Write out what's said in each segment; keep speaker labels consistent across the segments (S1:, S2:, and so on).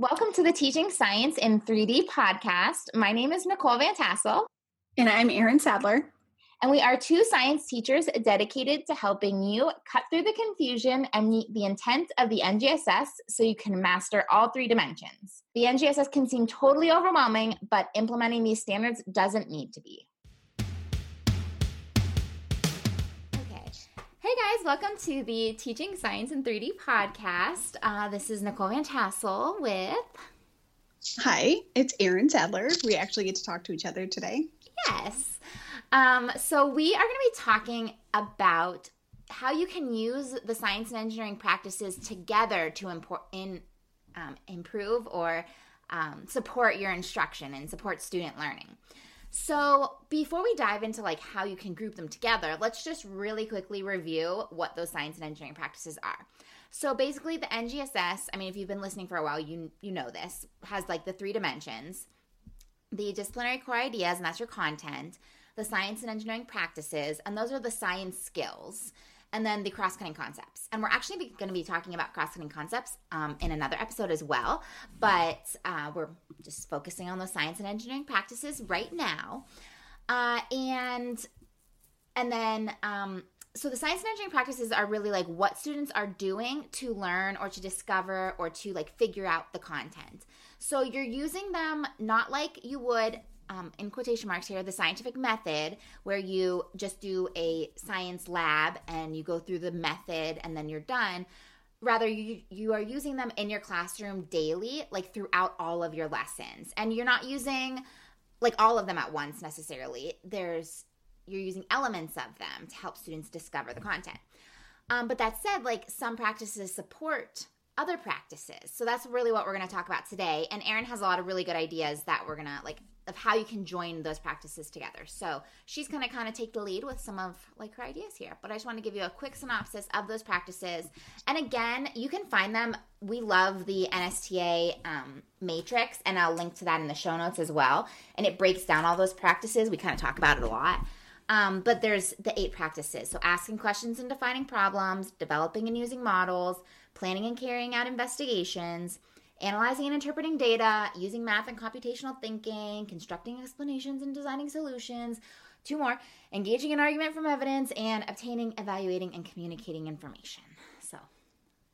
S1: Welcome to the Teaching Science in 3D podcast. My name is Nicole Van Tassel.
S2: And I'm Erin Sadler.
S1: And we are two science teachers dedicated to helping you cut through the confusion and meet the intent of the NGSS so you can master all three dimensions. The NGSS can seem totally overwhelming, but implementing these standards doesn't need to be. Guys, welcome to the Teaching Science in 3D podcast. Uh, this is Nicole Van Tassel with.
S2: Hi, it's Erin Sadler. We actually get to talk to each other today.
S1: Yes. Um, so we are going to be talking about how you can use the science and engineering practices together to import, in, um, improve or um, support your instruction and support student learning. So, before we dive into like how you can group them together, let's just really quickly review what those science and engineering practices are. So, basically the NGSS, I mean if you've been listening for a while, you you know this, has like the three dimensions. The disciplinary core ideas and that's your content, the science and engineering practices, and those are the science skills and then the cross cutting concepts. And we're actually going to be talking about cross cutting concepts um, in another episode as well. But uh, we're just focusing on those science and engineering practices right now. Uh, and and then um, so the science and engineering practices are really like what students are doing to learn or to discover or to like figure out the content. So you're using them not like you would um, in quotation marks here, the scientific method, where you just do a science lab and you go through the method and then you're done. Rather, you you are using them in your classroom daily, like throughout all of your lessons, and you're not using like all of them at once necessarily. There's you're using elements of them to help students discover the content. Um, but that said, like some practices support other practices. So that's really what we're going to talk about today. And Erin has a lot of really good ideas that we're going to like of how you can join those practices together. So she's going to kind of take the lead with some of like her ideas here. But I just want to give you a quick synopsis of those practices. And again, you can find them. We love the NSTA um, matrix, and I'll link to that in the show notes as well. And it breaks down all those practices. We kind of talk about it a lot. Um, but there's the eight practices. So asking questions and defining problems, developing and using models, planning and carrying out investigations analyzing and interpreting data, using math and computational thinking, constructing explanations and designing solutions. Two more engaging in argument from evidence, and obtaining, evaluating, and communicating information. So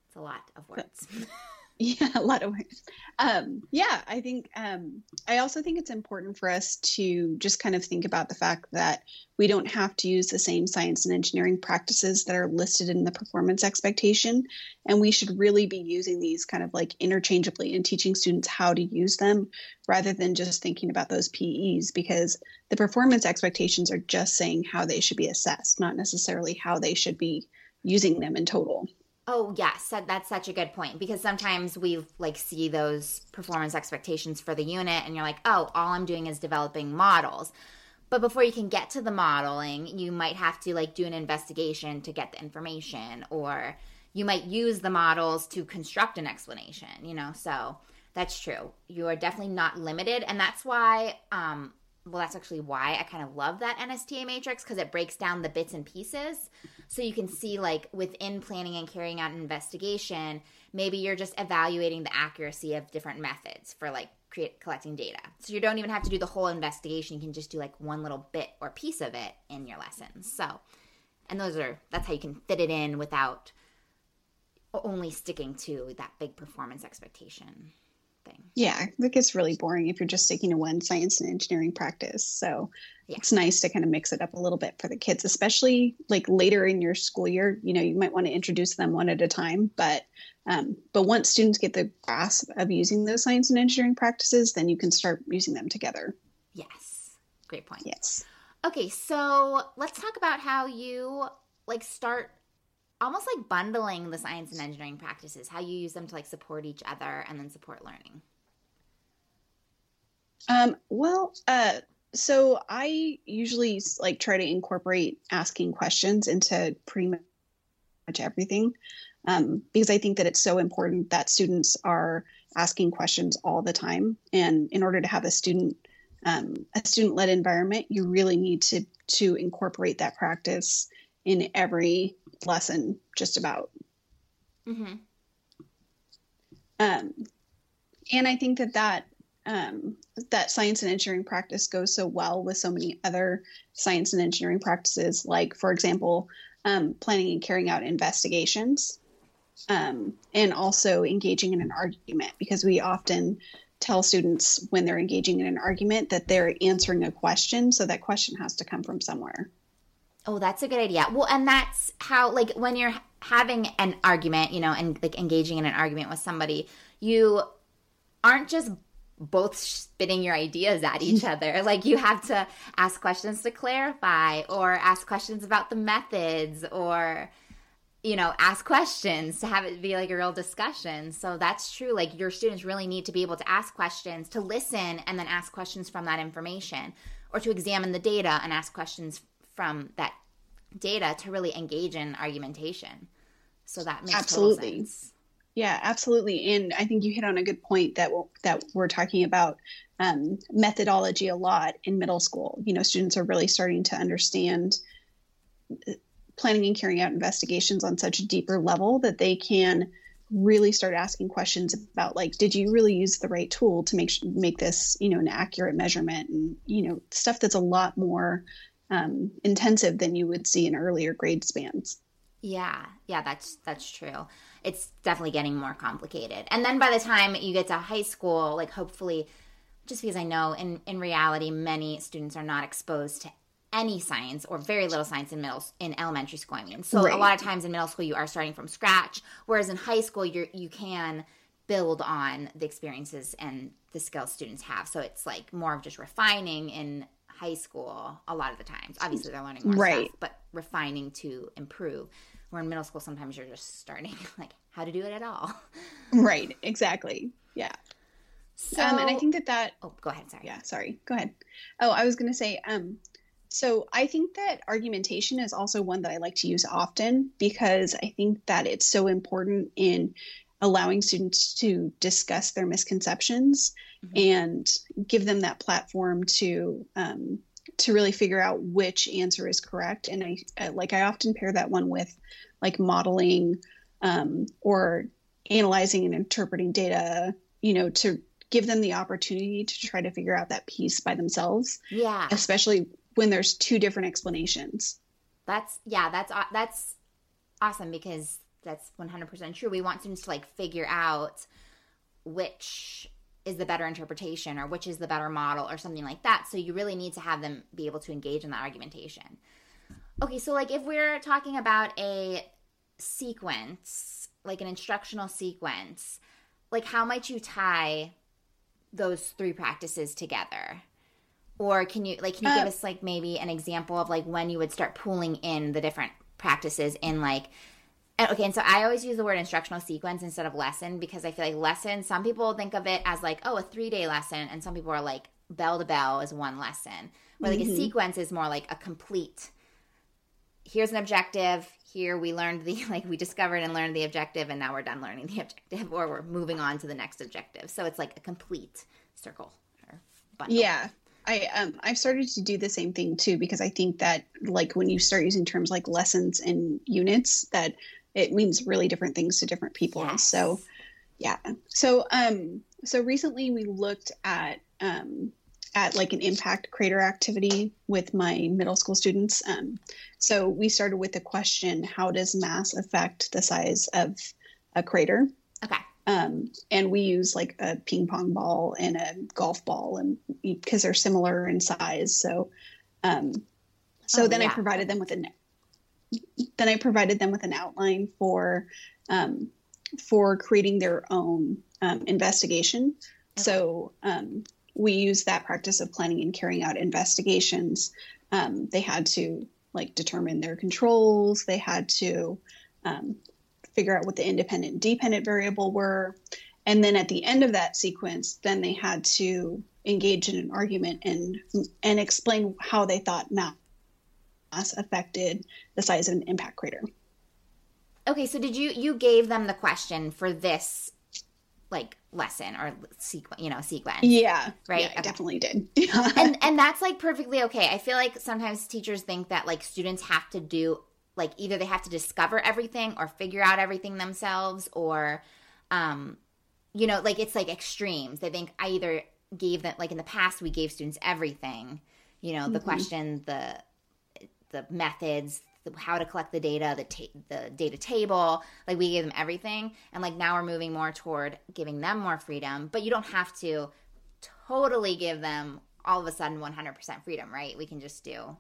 S1: it's a lot of words.
S2: Yeah, a lot of ways. Um, yeah, I think um, I also think it's important for us to just kind of think about the fact that we don't have to use the same science and engineering practices that are listed in the performance expectation, and we should really be using these kind of like interchangeably and teaching students how to use them rather than just thinking about those PEs because the performance expectations are just saying how they should be assessed, not necessarily how they should be using them in total.
S1: Oh yes, that's such a good point because sometimes we like see those performance expectations for the unit and you're like, "Oh, all I'm doing is developing models." But before you can get to the modeling, you might have to like do an investigation to get the information or you might use the models to construct an explanation, you know. So, that's true. You are definitely not limited and that's why um well, that's actually why I kind of love that NSTA matrix because it breaks down the bits and pieces. So you can see, like, within planning and carrying out an investigation, maybe you're just evaluating the accuracy of different methods for, like, create, collecting data. So you don't even have to do the whole investigation. You can just do, like, one little bit or piece of it in your lessons. So, and those are, that's how you can fit it in without only sticking to that big performance expectation.
S2: Yeah, it gets really boring if you're just sticking to one science and engineering practice. So yeah. it's nice to kind of mix it up a little bit for the kids, especially like later in your school year. You know, you might want to introduce them one at a time, but um, but once students get the grasp of using those science and engineering practices, then you can start using them together.
S1: Yes, great point.
S2: Yes.
S1: Okay, so let's talk about how you like start almost like bundling the science and engineering practices, how you use them to like support each other and then support learning.
S2: Um, well, uh, so I usually like try to incorporate asking questions into pretty much everything um, because I think that it's so important that students are asking questions all the time. And in order to have a student um, a student led environment, you really need to to incorporate that practice in every lesson, just about. Mm-hmm. Um, and I think that that um, that science and engineering practice goes so well with so many other science and engineering practices, like, for example, um, planning and carrying out investigations, um, and also engaging in an argument, because we often tell students when they're engaging in an argument that they're answering a question, so that question has to come from somewhere.
S1: Oh, that's a good idea. Well, and that's how, like, when you're having an argument, you know, and like engaging in an argument with somebody, you aren't just both spitting your ideas at each other. Like you have to ask questions to clarify or ask questions about the methods or you know, ask questions to have it be like a real discussion. So that's true. Like your students really need to be able to ask questions, to listen and then ask questions from that information or to examine the data and ask questions from that data to really engage in argumentation. So that makes Absolutely. sense.
S2: Yeah, absolutely. And I think you hit on a good point that we'll, that we're talking about um, methodology a lot in middle school. You know, students are really starting to understand uh, planning and carrying out investigations on such a deeper level that they can really start asking questions about like did you really use the right tool to make make this you know an accurate measurement and you know stuff that's a lot more um, intensive than you would see in earlier grade spans
S1: yeah yeah that's that's true it's definitely getting more complicated. And then by the time you get to high school, like hopefully, just because I know in, in reality, many students are not exposed to any science or very little science in middle in elementary school. I mean, so right. a lot of times in middle school you are starting from scratch, whereas in high school you you can build on the experiences and the skills students have. So it's like more of just refining in high school a lot of the times. Obviously they're learning more right. stuff, but refining to improve. Where in middle school, sometimes you're just starting like how to do it at all.
S2: Right. Exactly. Yeah. So, um, and I think that that.
S1: Oh, go ahead. Sorry.
S2: Yeah. Sorry. Go ahead. Oh, I was going to say. Um, so I think that argumentation is also one that I like to use often because I think that it's so important in allowing students to discuss their misconceptions mm-hmm. and give them that platform to um, to really figure out which answer is correct. And I, I like I often pair that one with like modeling um, or analyzing and interpreting data, you know, to give them the opportunity to try to figure out that piece by themselves.
S1: Yeah.
S2: Especially when there's two different explanations.
S1: That's yeah, that's that's awesome because that's 100% true. We want students to like figure out which is the better interpretation or which is the better model or something like that. So you really need to have them be able to engage in that argumentation. Okay, so like if we're talking about a sequence, like an instructional sequence, like how might you tie those three practices together? Or can you like can you uh, give us like maybe an example of like when you would start pulling in the different practices in like okay, and so I always use the word instructional sequence instead of lesson because I feel like lesson, some people think of it as like, oh, a three day lesson, and some people are like bell to bell is one lesson. Where like mm-hmm. a sequence is more like a complete here's an objective, here we learned the like we discovered and learned the objective and now we're done learning the objective or we're moving on to the next objective. So it's like a complete circle or
S2: bundle. Yeah. I um I've started to do the same thing too because I think that like when you start using terms like lessons and units that it means really different things to different people. Yes. So, yeah. So, um, so recently we looked at um, at like an impact crater activity with my middle school students. Um, so we started with the question: How does mass affect the size of a crater?
S1: Okay.
S2: Um, and we use like a ping pong ball and a golf ball, and because they're similar in size. So, um, so
S1: Oh,
S2: then I provided them with an then I provided them with an outline for um, for creating their own um, investigation. So um, we use that practice of planning and carrying out investigations. Um, they had to like determine their controls. They had to um, figure out what the independent and dependent variable were. And then at the end of that sequence, then they had to engage in an argument and and explain how they thought mass affected the size of an impact crater.
S1: Okay, so did you you gave them the question for this like lesson or sequence, you know, sequence?
S2: Yeah,
S1: Right,
S2: Yeah, I definitely did.
S1: and and that's like perfectly okay. I feel like sometimes teachers think that like students have to do like either they have to discover everything or figure out everything themselves or um you know, like it's like extremes. They think I either gave them like in the past we gave students everything, you know, the
S2: Mhm.
S1: question, the the methods, how to collect the data, the ta- the data table, like we gave them everything and like now we're moving more toward giving them more freedom, but you don't have to totally give them all of a sudden 100% freedom, right? We can just do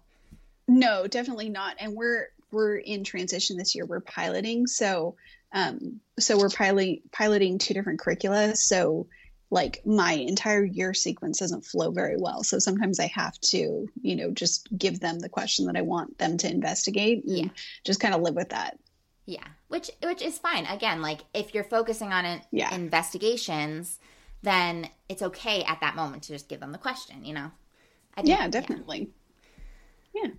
S2: No, definitely not. And we're we're in transition this year. We're piloting, so um, so we're piloting piloting two different curricula. So like my entire year sequence doesn't flow very well. So sometimes I have to, you know, just give them the question that I want them to investigate. And
S1: Yeah.
S2: Just kind of live with that.
S1: yeah, which which is fine. Again, like if you're focusing on it,
S2: Yeah.
S1: investigations, then it's okay at that moment to just give them the question, you know. Think-
S2: Yeah, definitely. Yeah.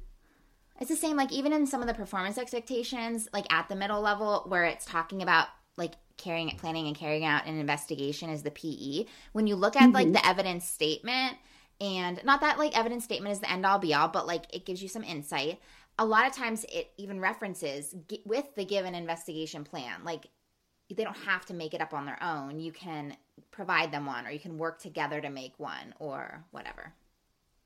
S1: It's the same, like even in some of the performance expectations, like at the middle level, where it's talking about like carrying, planning, and carrying out an investigation is the PE. When you look at like
S2: Mhm.
S1: the evidence statement, and not that like evidence statement is the end all be all, but like it gives you some insight. A lot of times, it even references gi- with the given investigation plan, like they don't have to make it up on their own. You can provide them one, or you can work together to make one, or whatever.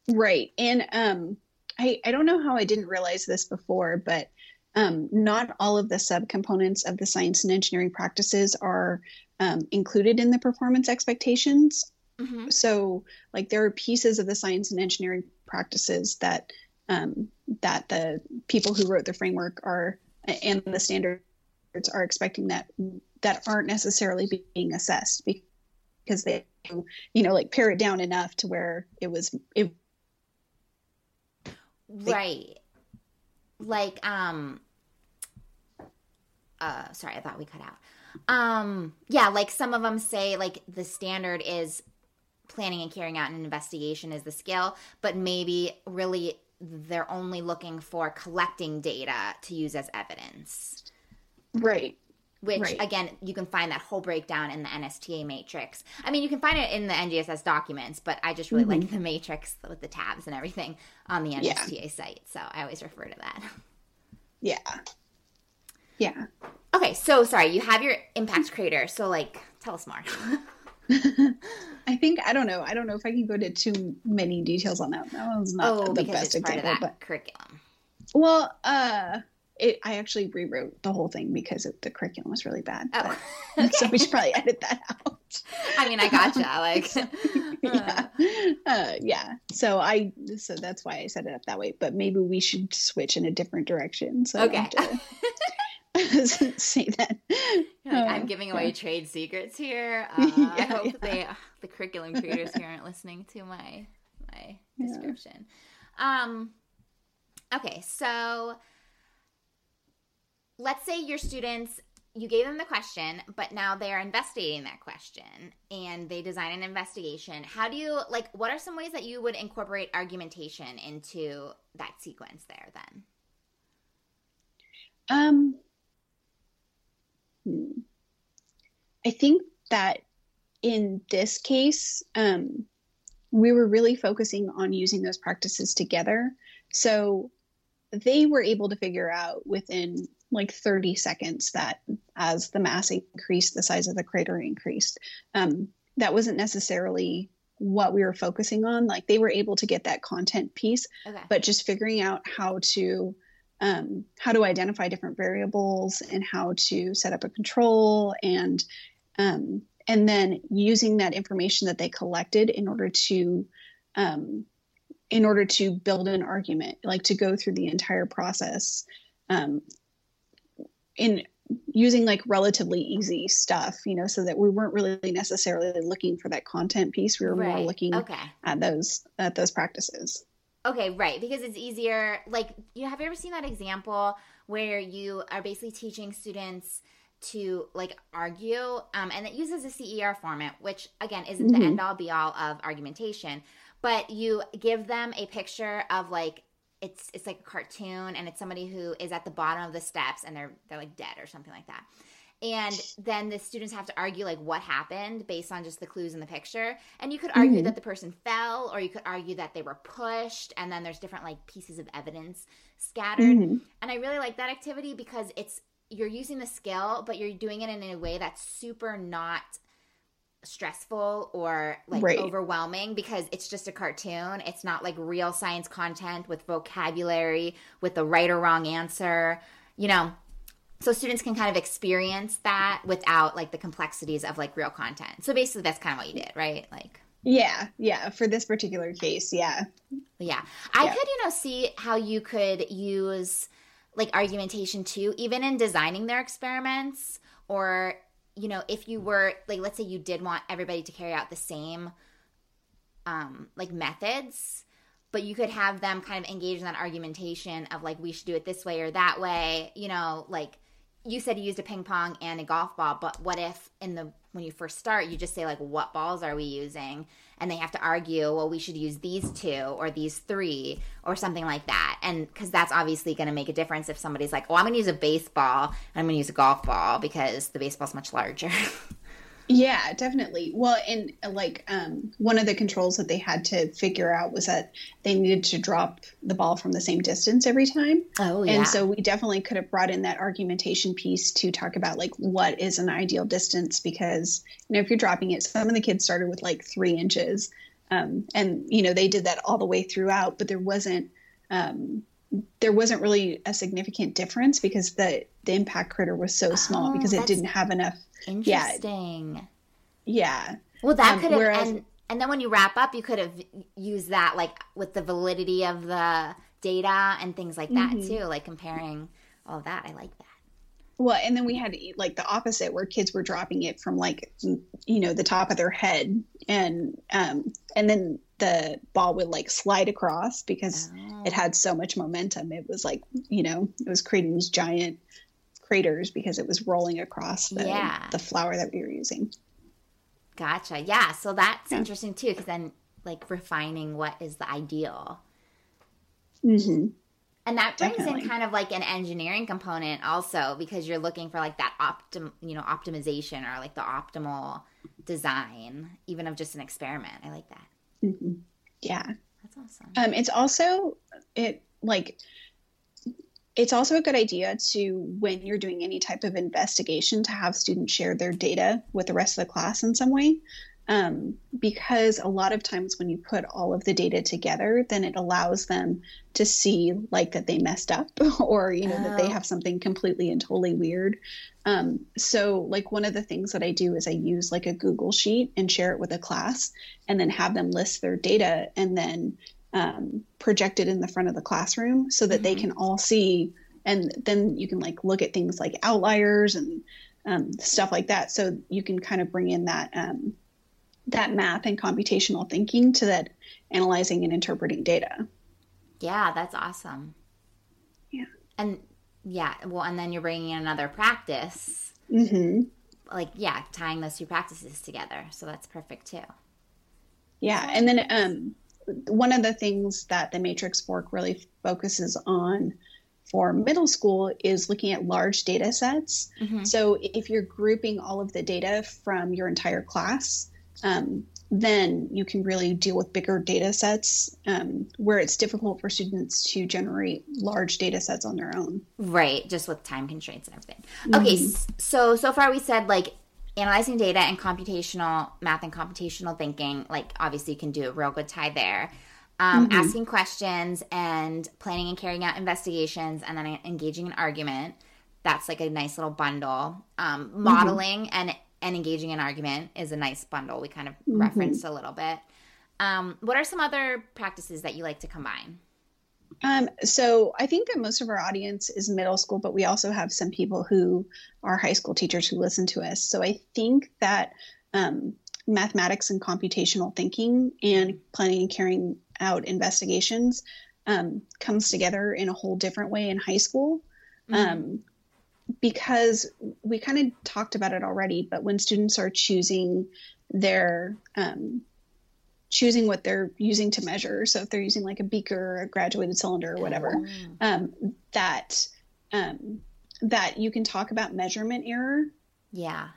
S2: Right. And um I I don't know how I didn't realize this before, but um not all of the subcomponents of the science and engineering practices are um, included in the performance expectations.
S1: hmm
S2: So like there are pieces of the science and engineering practices that um, that the people who wrote the framework are and the standards are expecting that that aren't necessarily being assessed because they you know like pare it down enough to where it was it
S1: Right. Like um uh sorry, I thought we cut out. Um yeah, like some of them say like the standard is planning and carrying out an investigation is the skill, but maybe really they're only looking for collecting data to use as evidence.
S2: right
S1: Which
S2: Right.
S1: again, you can find that whole breakdown in the NSTA matrix. I mean, you can find it in the NGSS documents, but I just really like the matrix with the tabs and everything on the
S2: Mm-hmm. Yeah.
S1: NSTA site. So I always refer to that.
S2: yeah yeah
S1: Okay, so sorry, you have your impact crater. So like, tell us more.
S2: i think i don't know i don't know if i can go to too many details on that that was not
S1: oh,
S2: the best example
S1: of that
S2: but
S1: curriculum.
S2: well uh it, I actually rewrote the whole thing because it, the curriculum was really bad.
S1: Oh,
S2: but- so we should probably edit that out.
S1: I mean, I gotcha. Like,
S2: yeah, uh, yeah. So I, so that's why I set it up that way. But maybe we should switch in a different direction. So
S1: okay.
S2: don't have to say that.
S1: Like, I'm
S2: Uh,
S1: giving
S2: yeah.
S1: away trade secrets here. Uh, I hope
S2: yeah.
S1: they, the curriculum creators here aren't listening to my my
S2: Yeah.
S1: description. Um. Okay, so let's say your students you gave them the question but now they are investigating that question and they design an investigation how do you like what are some ways that you would incorporate argumentation into that sequence there then
S2: Um. I think that in this case, um, we were really focusing on using those practices together. So they were able to figure out within like 30 seconds that as the mass increased, the size of the crater increased. Um, that wasn't necessarily what we were focusing on. Like they were able to get that content piece
S1: okay
S2: but just figuring out how to um, how to identify different variables and how to set up a control and um, and then using that information that they collected in order to um, in order to build an argument like to go through the entire process um, in using like relatively easy stuff you know so that we weren't really necessarily looking for that content piece we were right. more looking okay. at those at those practices
S1: okay right because it's easier like you have you ever seen that example where you are basically teaching students to like argue um, and it uses a cer format which again isn't mm-hmm. the end all be all of argumentation but you give them a picture of like it's it's like a cartoon and it's somebody who is at the bottom of the steps and they're they're like dead or something like that and then the students have to argue like what happened based on just the clues in the picture and you could argue mm-hmm. that the person fell or you could argue that they were pushed and then there's different like pieces of evidence scattered mm-hmm. and i really like that activity because it's you're using the skill but you're doing it in a way that's super not stressful or like right. overwhelming because it's just a cartoon. It's not like real science content with vocabulary, with the right or wrong answer, you know. So students can kind of experience that without like the complexities of like real content. So basically that's kind of what you did, right? Like
S2: yeah, yeah, for this particular case, yeah.
S1: Yeah. I yeah. could, you know, see how you could use like argumentation too, even in designing their experiments or you know, if you were like, let's say you did want everybody to carry out the same, um, like methods, but you could have them kind of engage in that argumentation of like, we should do it this way or that way, you know, like you said you used a ping pong and a golf ball, but what if in the when you first start, you just say like, what balls are we using? And they have to argue, well, we should use these two or these three or something like that. And because that's obviously going to make a difference if somebody's like, oh, I'm going to use a baseball and I'm going to use a golf ball because the baseball's much larger.
S2: Yeah, definitely. Well, and like um, one of the controls that they had to figure out was that they needed to drop the ball from the same distance every time.
S1: Oh, yeah.
S2: And so we definitely could have brought in that argumentation piece to talk about like what is an ideal distance because you know if you're dropping it, some of the kids started with like three inches, um, and you know they did that all the way throughout, but there wasn't. Um, there wasn't really a significant difference because the the impact crater was so small oh, because it didn't have enough
S1: Interesting.
S2: Yeah. Yeah.
S1: Well, that um, could have whereas, and and then when you wrap up, you could have used that like with the validity of the data and things like that mm-hmm. too, like comparing all that. I like that.
S2: Well, and then we had like the opposite where kids were dropping it from like you know the top of their head and um and then the ball would like slide across because oh. it had so much momentum. It was like, you know, it was creating these giant craters because it was rolling across the, yeah. the flour that we were using.
S1: Gotcha. Yeah. So that's yeah. interesting too, because then like refining what is the ideal.
S2: Mm-hmm.
S1: And that brings Definitely. in kind of like an engineering component also because you're looking for like that optim, you know, optimization or like the optimal design, even of just an experiment. I like that.
S2: Mm-hmm. Yeah.
S1: That's awesome.
S2: Um, it's also it like it's also a good idea to when you're doing any type of investigation to have students share their data with the rest of the class in some way um, because a lot of times when you put all of the data together then it allows them to see like that they messed up or you know oh. that they oh. have something completely and totally weird um, so like one of the things that i do is i use like a google sheet and share it with a class and then have them list their data and then um, projected in the front of the classroom so that mm-hmm. they can all see. And then you can like look at things like outliers and um, stuff like that. So you can kind of bring in that um, that math and computational thinking to that analyzing and interpreting data.
S1: Yeah that's awesome.
S2: Yeah.
S1: And yeah well and then you're bringing in another practice.
S2: Mm-hmm.
S1: like yeah tying those two practices together. So that's perfect too.
S2: Yeah and then um one of the things that the matrix fork really focuses on for middle school is looking at large data sets. Mm-hmm. So if you're grouping all of the data from your entire class, um, then you can really deal with bigger data sets um, where it's difficult for students to generate large data sets on their own.
S1: Right, just with time constraints and everything. Mm-hmm. Okay, so so far we said like analyzing data and computational math and computational thinking like obviously you can do a real good tie there um, mm-hmm. asking questions and planning and carrying out investigations and then engaging in argument that's like a nice little bundle um, mm-hmm. modeling mm-hmm. and and engaging in argument is a nice bundle. We kind of mm-hmm. referenced a little bit. Um, what are some other practices that you like to combine?
S2: Um, so I think that most of our audience is middle school, but we also have some people who are high school teachers who listen to us. So I think that um, mathematics and computational thinking and planning and carrying out investigations um, comes together in a whole different way in high school. Mm-hmm. Um, because we kind of talked about it already, but when students are choosing their um, choosing what they're using to measure. So if they're using like a beaker, or a graduated cylinder, or whatever, oh. um, that um, that you can talk about measurement error.
S1: Yeah.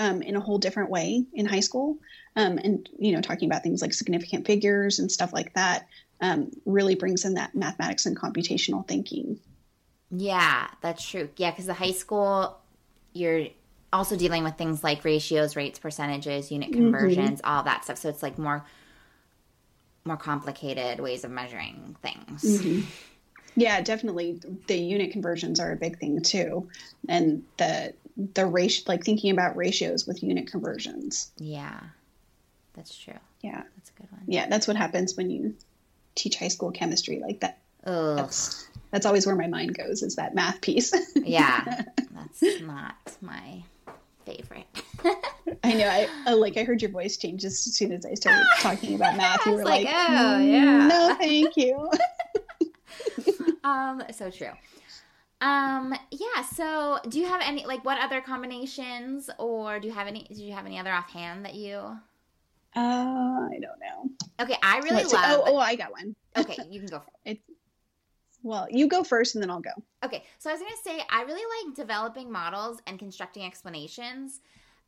S2: Um, in a whole different way in high school, um, and you know, talking about things like significant figures and stuff like that um, really brings in that mathematics and computational thinking.
S1: Yeah, that's true. Yeah, because the high school, you're also dealing with things like ratios, rates, percentages, unit mm-hmm. conversions, mm-hmm. all that stuff. So it's like more more complicated ways of measuring things.
S2: Mm-hmm. Yeah, definitely. The unit conversions are a big thing too, and the the ratio, like thinking about ratios with unit conversions.
S1: Yeah, that's true.
S2: Yeah,
S1: that's a good one.
S2: Yeah, that's what happens when you teach high school chemistry like that. That's that's always where my mind goes is that math piece.
S1: yeah, that's not my favorite.
S2: I know. I, I, like. I heard your voice change as soon as I started talking about math. You were like, like,
S1: "Oh, mm, yeah,
S2: no, thank you."
S1: um. So true. Um. Yeah. So, do you have any like what other combinations, or do you have any? Do you have any other offhand that you?
S2: Uh, I don't know.
S1: Okay, I really Let's love. Oh,
S2: oh, I got one.
S1: Okay, you can go.
S2: it's well, you go first, and then I'll go.
S1: Okay, so I was gonna say I really like developing models and constructing explanations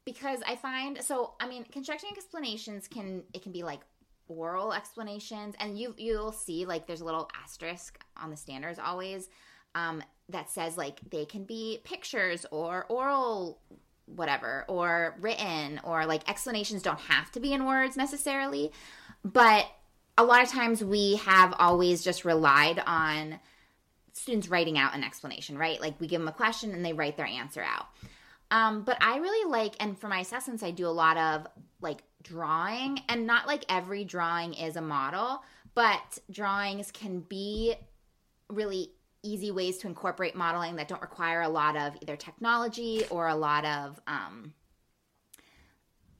S1: because I find so I mean constructing explanations can it can be like oral explanations and you you'll see like there's a little asterisk on the standards always um, that says like they can be pictures or oral whatever or written or like explanations don't have to be in words necessarily but a lot of times we have always just relied on students writing out an explanation right like we give them a question and they write their answer out um, but I really like, and for my assessments, I do a lot of like drawing, and not like every drawing is a model, but drawings can be really easy ways to incorporate modeling that don't require a lot of either technology or a lot of um,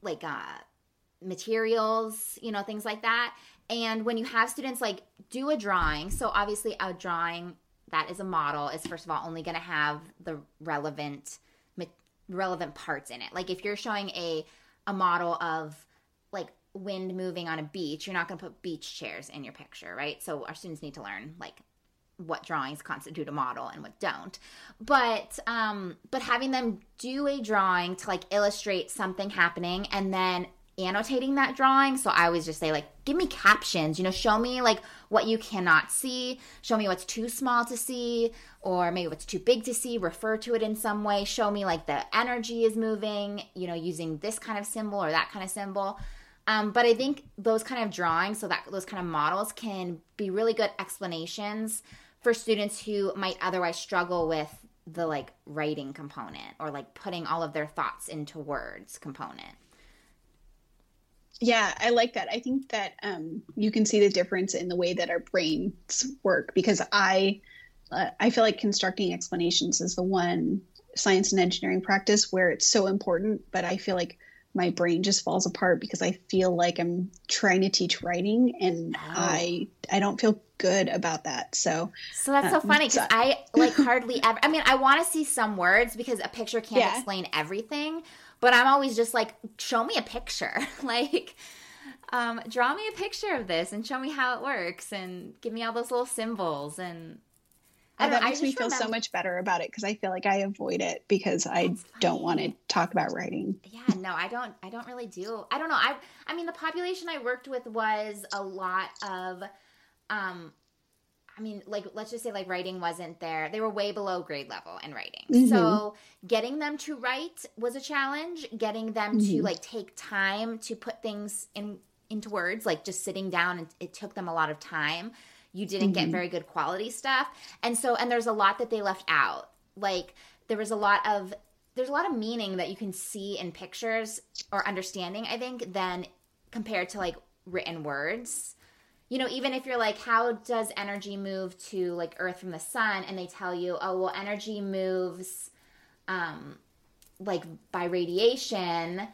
S1: like uh, materials, you know, things like that. And when you have students like do a drawing, so obviously a drawing that is a model is first of all only going to have the relevant relevant parts in it. Like if you're showing a a model of like wind moving on a beach, you're not going to put beach chairs in your picture, right? So our students need to learn like what drawings constitute a model and what don't. But um but having them do a drawing to like illustrate something happening and then annotating that drawing. So I always just say like give me captions, you know, show me like what you cannot see, show me what's too small to see or maybe what's too big to see, refer to it in some way, show me like the energy is moving, you know, using this kind of symbol or that kind of symbol. Um, but I think those kind of drawings, so that those kind of models can be really good explanations for students who might otherwise struggle with the like writing component or like putting all of their thoughts into words component.
S2: Yeah, I like that. I think that um, you can see the difference in the way that our brains work because I, uh, I feel like constructing explanations is the one science and engineering practice where it's so important, but I feel like my brain just falls apart because I feel like I'm trying to teach writing and oh. I I don't feel good about that. So
S1: So that's um, so funny because so. I like hardly ever I mean I want to see some words because a picture can't yeah. explain everything, but I'm always just like, show me a picture. like, um, draw me a picture of this and show me how it works and give me all those little symbols and
S2: oh, that makes me feel remember... so much better about it because I feel like I avoid it because I don't want to talk about writing.
S1: Yeah, no, I don't. I don't really do. I don't know. I I mean, the population I worked with was a lot of um, I mean, like, let's just say like writing wasn't there. They were way below grade level in writing. Mm-hmm. So getting them to write was a challenge. Getting them mm-hmm. to like take time to put things in into words, like just sitting down, and it took them a lot of time. You didn't mm-hmm. get very good quality stuff, and so and there's a lot that they left out. Like there was a lot of there's a lot of meaning that you can see in pictures or understanding, I think, than compared to like written words. You know, even if you're like, how does energy move to like Earth from the sun? And they tell you, oh, well, energy moves um, like by radiation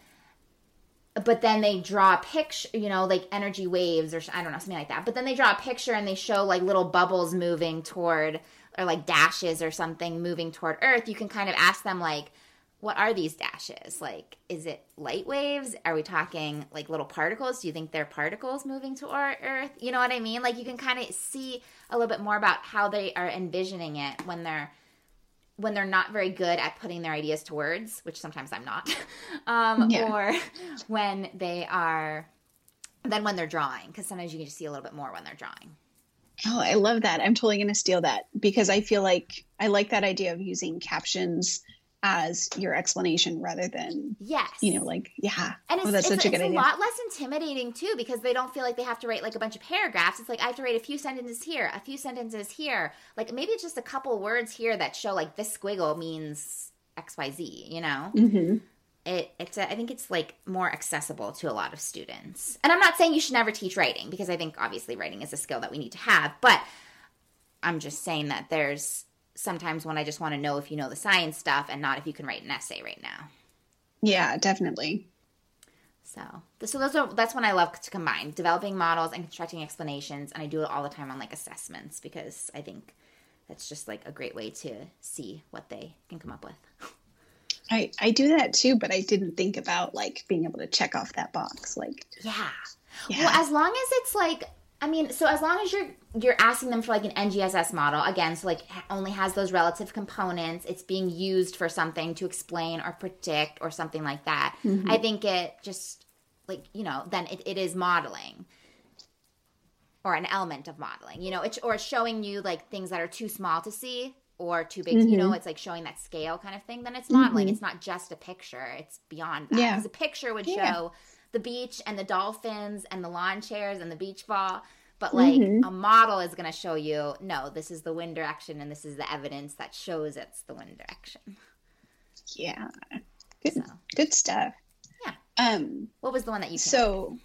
S1: but then they draw a picture, you know, like energy waves or I don't know, something like that. But then they draw a picture and they show like little bubbles moving toward, or like dashes or something moving toward Earth. You can kind of ask them, like, what are these dashes? Like, is it light waves? Are we talking like little particles? Do you think they're particles moving to our Earth? You know what I mean? Like, you can kind of see a little bit more about how they are envisioning it when they're when they're not very good at putting their ideas to words, which sometimes I'm not, um, yeah. or when they are, then when they're drawing, because sometimes you can just see a little bit more when they're drawing.
S2: Oh, I love that. I'm totally going to steal that because I feel like I like that idea of using captions as your explanation rather than
S1: yes.
S2: you know like yeah.
S1: And it's, oh, that's it's, such a good idea. a lot less intimidating too because they don't feel like they have to write like a bunch of paragraphs. It's like i have to write a few sentences here a few sentences here. Like maybe it's just a couple words here that show like this squiggle means xyz you know? Mm-hmm. it it's a, I think it's like more accessible to a lot of students. And i'm not saying you should never teach writing because i think obviously writing is a skill that we need to have but i'm just saying that there's sometimes when I just want to know if you know the science stuff and not if you can write an essay right now.
S2: Yeah, definitely.
S1: So, so those are that's when I love to combine developing models and constructing explanations, and I do it all the time on like assessments because I think that's just like a great way to see what they can come up with.
S2: I I do that too, but I didn't think about like being able to check off that box. Like,
S1: yeah. yeah. Well, as long as it's like I mean, so as long as you're you're asking them for like an NGSS model again, so like only has those relative components, it's being used for something to explain or predict or something like that. Mm-hmm. I think it just like you know then it, it is modeling or an element of modeling. You know, it's or it's showing you like things that are too small to see or too big. Mm-hmm. You know, mm-hmm. it's like showing that scale kind of thing. Then it's modeling. Mm-hmm. It's not just a picture. It's beyond that. Because yeah. a picture would yeah. show the beach and the dolphins and the lawn chairs and the beach ball. But like mm-hmm. a model is going to show you, no, this is the wind direction and this is the evidence that shows it's the wind direction.
S2: Yeah. Good, so. good stuff.
S1: Yeah. Um, what was the one that you
S2: So,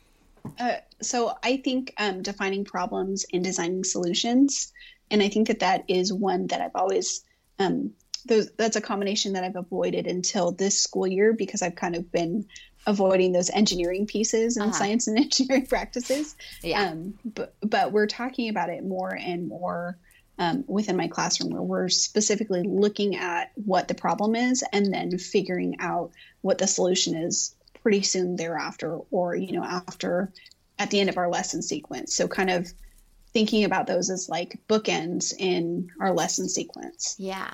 S2: uh, so I think um, defining problems and designing solutions, and I think that that is one that I've always um, those that's a combination that I've avoided until this school year because I've kind of been avoiding those engineering pieces and uh-huh. science and engineering practices. Yeah. Um, but but we're talking about it more and more um, within my classroom where we're specifically looking at what the problem is and then figuring out what the solution is pretty soon thereafter or you know after at the end of our lesson sequence so kind of thinking about those as like bookends in our lesson sequence
S1: yeah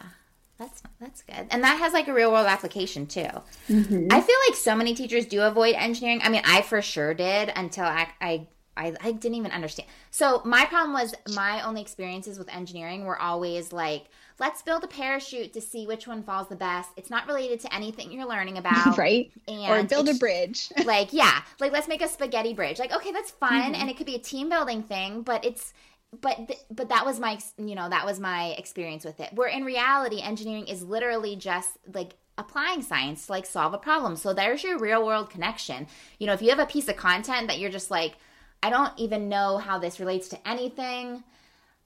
S1: that's that's good, and that has like a real world application too. Mm-hmm. I feel like so many teachers do avoid engineering. I mean, I for sure did until I, I I, I didn't even understand. So my problem was my only experiences with engineering were always like, let's build a parachute to see which one falls the best. It's not related to anything you're learning about,
S2: right? And or build a bridge.
S1: like yeah, like let's make a spaghetti bridge. Like okay, that's fun, mm-hmm. and it could be a team building thing, but it's but th- but that was my you know that was my experience with it. Where in reality engineering is literally just like applying science to like solve a problem. So there's your real world connection. You know if you have a piece of content that you're just like i don't even know how this relates to anything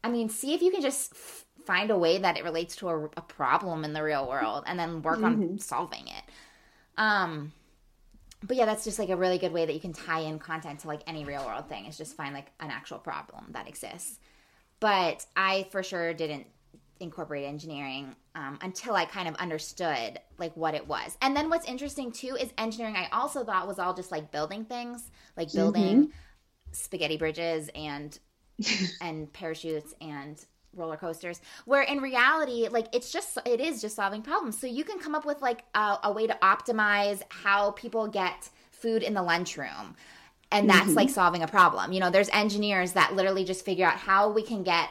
S1: i mean see if you can just f- find a way that it relates to a, a, problem in the real world and then work mm-hmm. on solving it. Um but yeah, that's just like a really good way that you can tie in content to like any real world thing is just find like an actual problem that exists. But I for sure didn't incorporate engineering um, until I kind of understood like what it was. And then what's interesting too is engineering. I also thought was all just like building things, like building mm-hmm. spaghetti bridges and and parachutes and roller coasters where in reality like it's just it is just solving problems. So you can come up with like a, a way to optimize how people get food in the lunchroom and that's mm-hmm. like solving a problem. You know there's engineers that literally just figure out how we can get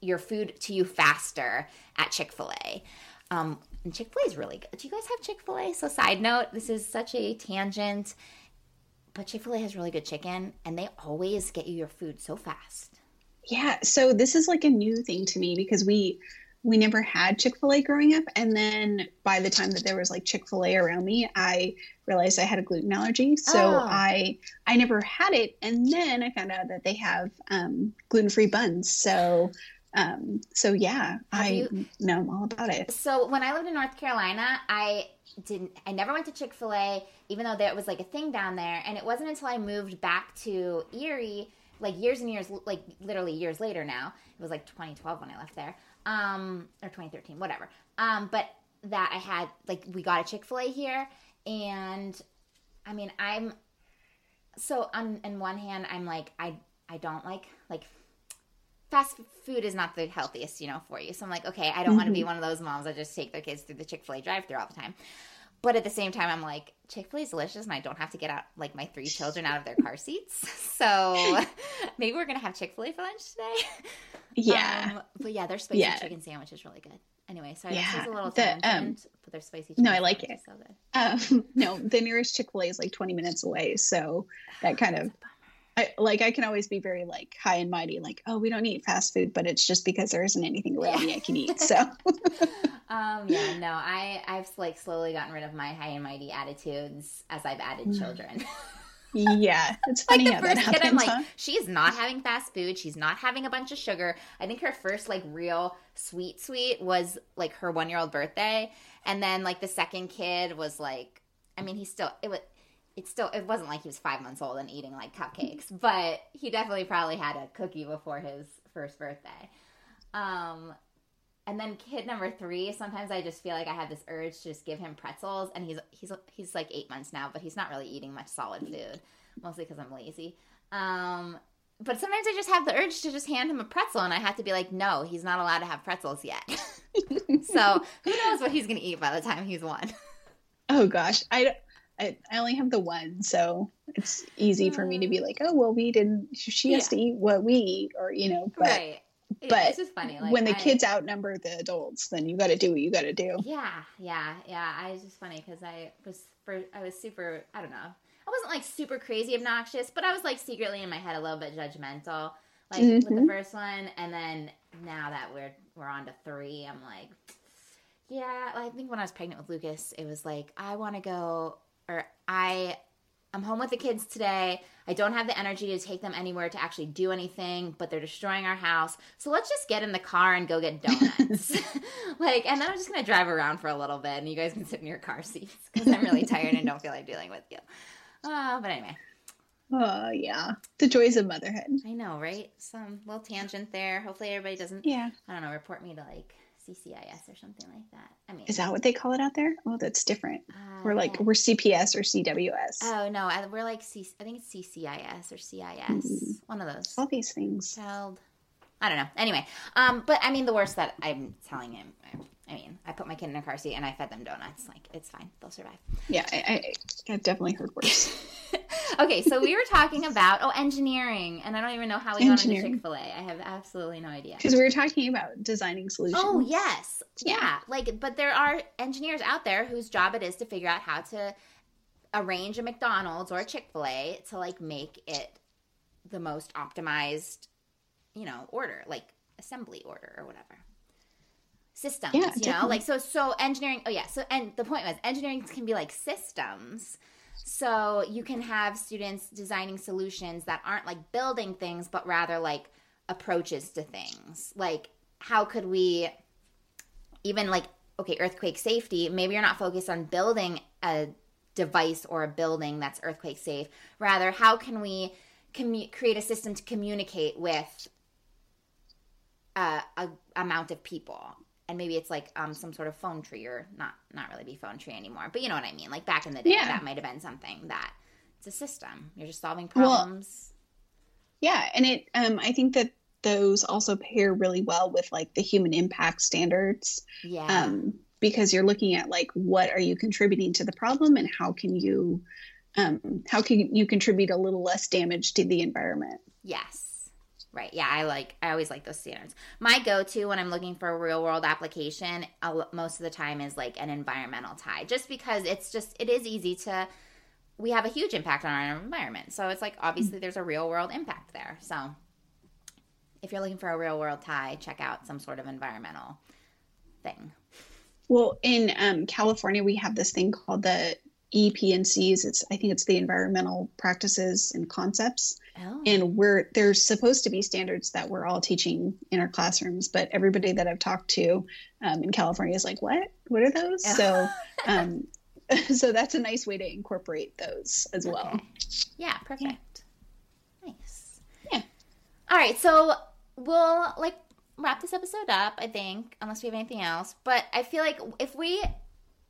S1: your food to you faster at chick-fil-a. Um, and chick-fil-a is really good. Do you guys have chick-fil-a? So side note this is such a tangent but chick-fil-a has really good chicken and they always get you your food so fast
S2: yeah, so this is like a new thing to me because we we never had Chick fil A growing up. And then by the time that there was like Chick fil A around me, I realized I had a gluten allergy. So
S1: Oh.
S2: I I never had it. And then I found out that they have um, gluten free buns. So um, so yeah,
S1: Have
S2: I
S1: you-
S2: know all about it.
S1: So when I lived in North Carolina, I didn't. I never went to Chick Fil A, even though there was like a thing down there. And it wasn't until I moved back to Erie, like years and years, like literally years later. Now it was like 2012 when I left there, um, or 2013, whatever. Um, but that I had like we got a Chick Fil A here, and I mean I'm so on in one hand I'm like I I don't like like fast food is not the healthiest, you know, for you. So I'm like, okay, I don't want to be one of those moms that just take their kids through the Chick Fil A drive-through all the time. But at the same time, I'm like, Chick Fil A is delicious, and I don't have to get out like my three children out of their car seats. So maybe we're gonna have Chick Fil A for lunch today.
S2: Yeah.
S1: Um, but yeah, their spicy
S2: Yeah.
S1: chicken sandwich is really good. Anyway, sorry,
S2: Yeah.
S1: this is a little
S2: The, um,
S1: but their spicy. Chicken, no,
S2: I like it.
S1: So good.
S2: Um, no, the nearest Chick fil A is like 20 minutes away. So that kind of, I, like, I can always be very like high and mighty, like, oh, we don't eat fast food, but it's just because there isn't anything around me I can eat. So
S1: Um, yeah, no, I I've like slowly gotten rid of my high and mighty attitudes as I've added
S2: Mm.
S1: children.
S2: yeah, it's
S1: like
S2: funny
S1: the
S2: how that
S1: first kid, I'm
S2: happens,
S1: like,
S2: huh?
S1: she's not having fast food. She's not having a bunch of sugar. I think her first like real sweet sweet was like her one year old birthday, and then like the second kid was like, I mean, he still it was. It's still it wasn't like he was five months old and eating like cupcakes, but he definitely probably had a cookie before his first birthday. Um, and then kid number three, sometimes I just feel like I have this urge to just give him pretzels, and he's he's he's like eight months now, but he's not really eating much solid food, mostly because I'm lazy. Um, but sometimes I just have the urge to just hand him a pretzel, and I have to be like, no, he's not allowed to have pretzels yet. so who knows what he's gonna eat by the time he's one?
S2: Oh gosh, I, I, I only have the one, so it's easy for me to be like, oh well, we didn't. She has
S1: Yeah.
S2: to eat what we eat, or you know. But
S1: right. It-
S2: but
S1: it's just funny. Like
S2: when the
S1: I-
S2: kids outnumber the adults, then you got to do what you got to do.
S1: Yeah, yeah, yeah. I was just funny because I was for I was super. I don't know. I wasn't like super crazy obnoxious, but I was like secretly in my head a little bit judgmental, like with the
S2: Mhm.
S1: first one, and then now that we're we're on to three, I'm like, yeah. I think when I was pregnant with Lucas, it was like I want to go, or I, I'm home with the kids today. I don't have the energy to take them anywhere to actually do anything, but they're destroying our house. So let's just get in the car and go get donuts. like, and then I'm just gonna drive around for a little bit, and you guys can sit in your car seats because I'm really tired and don't feel like dealing with you. Uh, but anyway,
S2: Oh yeah, the joys of motherhood.
S1: I know, right? Some little tangent there. Hopefully, everybody doesn't.
S2: Yeah,
S1: I don't know. Report me to like CCIS or something like that. I mean,
S2: is that what they call it out there? Oh, that's different.
S1: uh,
S2: We're like we're CPS or CWS.
S1: Oh no, I, we're like C. I think it's CCIS or CIS.
S2: Mhm.
S1: One of those.
S2: All these things.
S1: Child. I don't know. Anyway, um, but I mean, the worst that I'm telling him. I mean, I put my kid in a car seat and I fed them donuts. Like, it's fine. They'll survive.
S2: Yeah, I, I, I've definitely heard worse.
S1: okay, so we were talking about oh engineering, and I don't even know how we got into Chick Fil A. I have absolutely no idea.
S2: Because we were talking about designing solutions.
S1: Oh yes, yeah.
S2: Yeah.
S1: Like, but there are engineers out there whose job it is to figure out how to arrange a McDonald's or a Chick Fil A to like make it the most optimized, you know, order, like assembly order or whatever. Systems,
S2: Yeah,
S1: you know, like so. So engineering. Oh yeah. So and the point was engineering can be like systems. So you can have students designing solutions that aren't like building things, but rather like approaches to things. Like how could we even like okay earthquake safety maybe you're not focused on building a device or a building that's earthquake safe rather how can we commu- create a system to communicate with a, a amount of people and maybe it's like um, some sort of phone tree or not not really be phone tree anymore but you know what i mean like back in the day
S2: Yeah.
S1: that might have been something that it's a system you're just solving
S2: Well,
S1: problems
S2: Yeah, and it um I think that those also pair really well with like the human impact standards.
S1: yeah
S2: Um because you're looking at like what are you contributing to the problem and how can you um how can you contribute a little less damage to the environment.
S1: Yes. Right. Yeah, I like I always like those standards. My go-to when I'm looking for a real-world application most of the time is like an environmental tie just because it's just it is easy to we have a huge impact on our environment. So it's like obviously there's a real-world impact there. So if you're looking for a real-world tie, check out some sort of environmental thing?
S2: Well, in um, California, we have this thing called the EP&Cs. It's I think it's the environmental practices and concepts. Oh. And we're there's supposed to be standards that we're all teaching in our classrooms, but everybody that I've talked to um, in California is like, "What? What are those?" so, um, so that's a nice way to incorporate those as well. Okay.
S1: Yeah, perfect. Yeah. Nice. Yeah. All right, so we'll like wrap this episode up. I think, unless we have anything else. But I feel like if we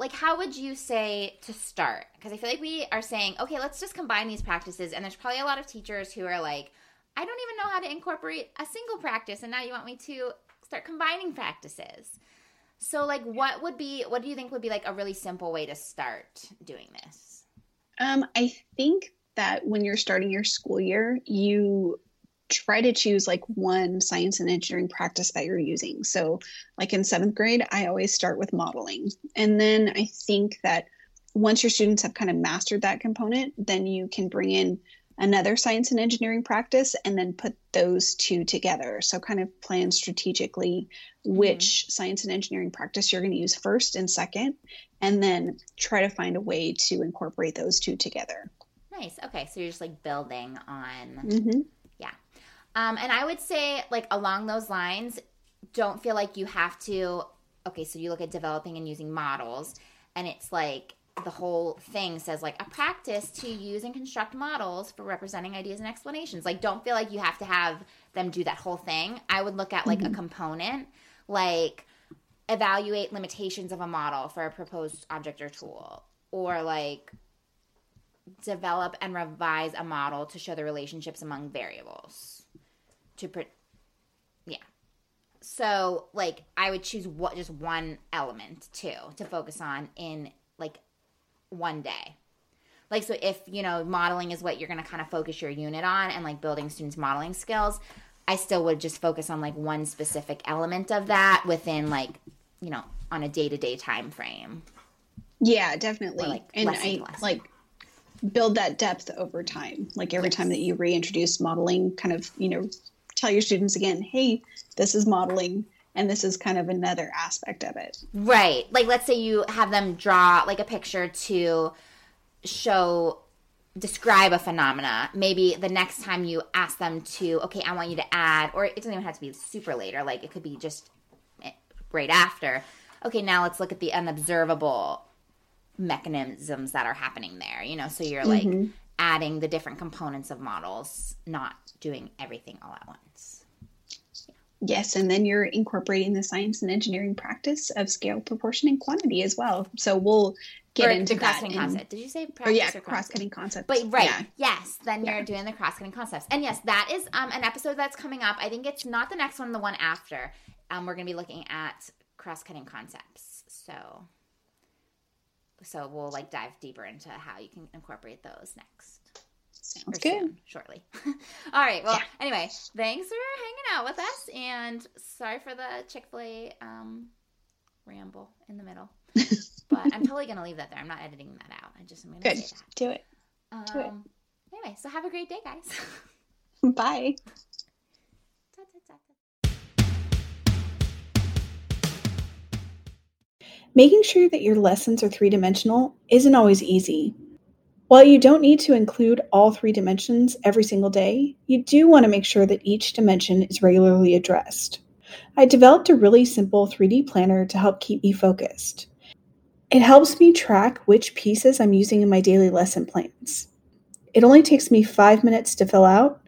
S1: like how would you say to start? Because i feel like we are saying okay let's just combine these practices and there's probably a lot of teachers who are like i don't even know how to incorporate a single practice and now you want me to start combining practices. So like what would be what do you think would be like a really simple way to start doing this?
S2: Um i think that when you're starting your school year you try to choose like one science and engineering practice that you're using. So, like in seventh grade, I always start with modeling. And then I think that once your students have kind of mastered that component, then you can bring in another science and engineering practice and then put those two together. So, kind of plan strategically which mm-hmm. science and engineering practice you're going to use first and second, and then try to find a way to incorporate those two together.
S1: Nice. Okay. So, you're just like building on. Mm-hmm um, and I would say, like, along those lines, don't feel like you have to. Okay, so you look at developing and using models, and it's like the whole thing says, like, a practice to use and construct models for representing ideas and explanations. Like, don't feel like you have to have them do that whole thing. I would look at, like, mm-hmm. a component, like, evaluate limitations of a model for a proposed object or tool, or like, develop and revise a model to show the relationships among variables to pre- yeah. So like i would choose what just one element too to focus on in like one day. Like so if you know modeling is what you're going to kind of focus your unit on and like building students modeling skills i still would just focus on like one specific element of that within like you know on a day-to-day time frame.
S2: Yeah definitely. Like and i like build that depth over time. Like every yes. time that you reintroduce modeling kind of you know tell your students again, hey, this is modeling and this is kind of another aspect of it.
S1: Right. Like let's say you have them draw like a picture to show describe a phenomena. Maybe the next time you ask them to, okay, I want you to add or it doesn't even have to be super later, like it could be just right after. Okay, now let's look at the unobservable mechanisms that are happening there, you know, so you're like mm-hmm. Adding the different components of models, not doing everything all at once.
S2: Yes, and then you're incorporating the science and engineering practice of scale, proportion, and quantity as well. So we'll get or into
S1: cross-cutting concept. Did you say
S2: practice oh yeah, cross-cutting concept?
S1: But right, yeah. yes, then you're doing the cross-cutting concepts. And yes, that is um, an episode that's coming up. I think it's not the next one, the one after. Um, we're going to be looking at cross-cutting concepts. So, so we'll like dive deeper into how you can incorporate those next.
S2: Sounds good. Soon,
S1: shortly. All right. Well, yeah. anyway, thanks for hanging out with us, and sorry for the Chick Fil A um, ramble in the middle. but I'm totally gonna leave that there. I'm not editing that out. I just am gonna
S2: good. say that. Do it.
S1: Um, Do it. Anyway, so have a great day, guys.
S2: Bye. Making sure that your lessons are three dimensional isn't always easy. While you don't need to include all three dimensions every single day, you do want to make sure that each dimension is regularly addressed. I developed a really simple 3D planner to help keep me focused. It helps me track which pieces I'm using in my daily lesson plans. It only takes me five minutes to fill out,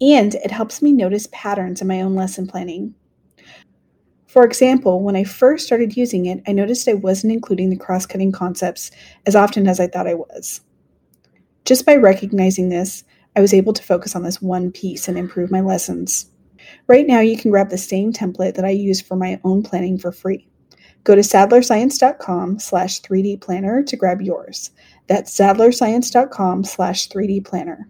S2: and it helps me notice patterns in my own lesson planning. For example, when I first started using it, I noticed I wasn't including the cross cutting concepts as often as I thought I was. Just by recognizing this, I was able to focus on this one piece and improve my lessons. Right now, you can grab the same template that I use for my own planning for free. Go to sadlerscience.com slash 3D planner to grab yours. That's sadlerscience.com slash 3D planner.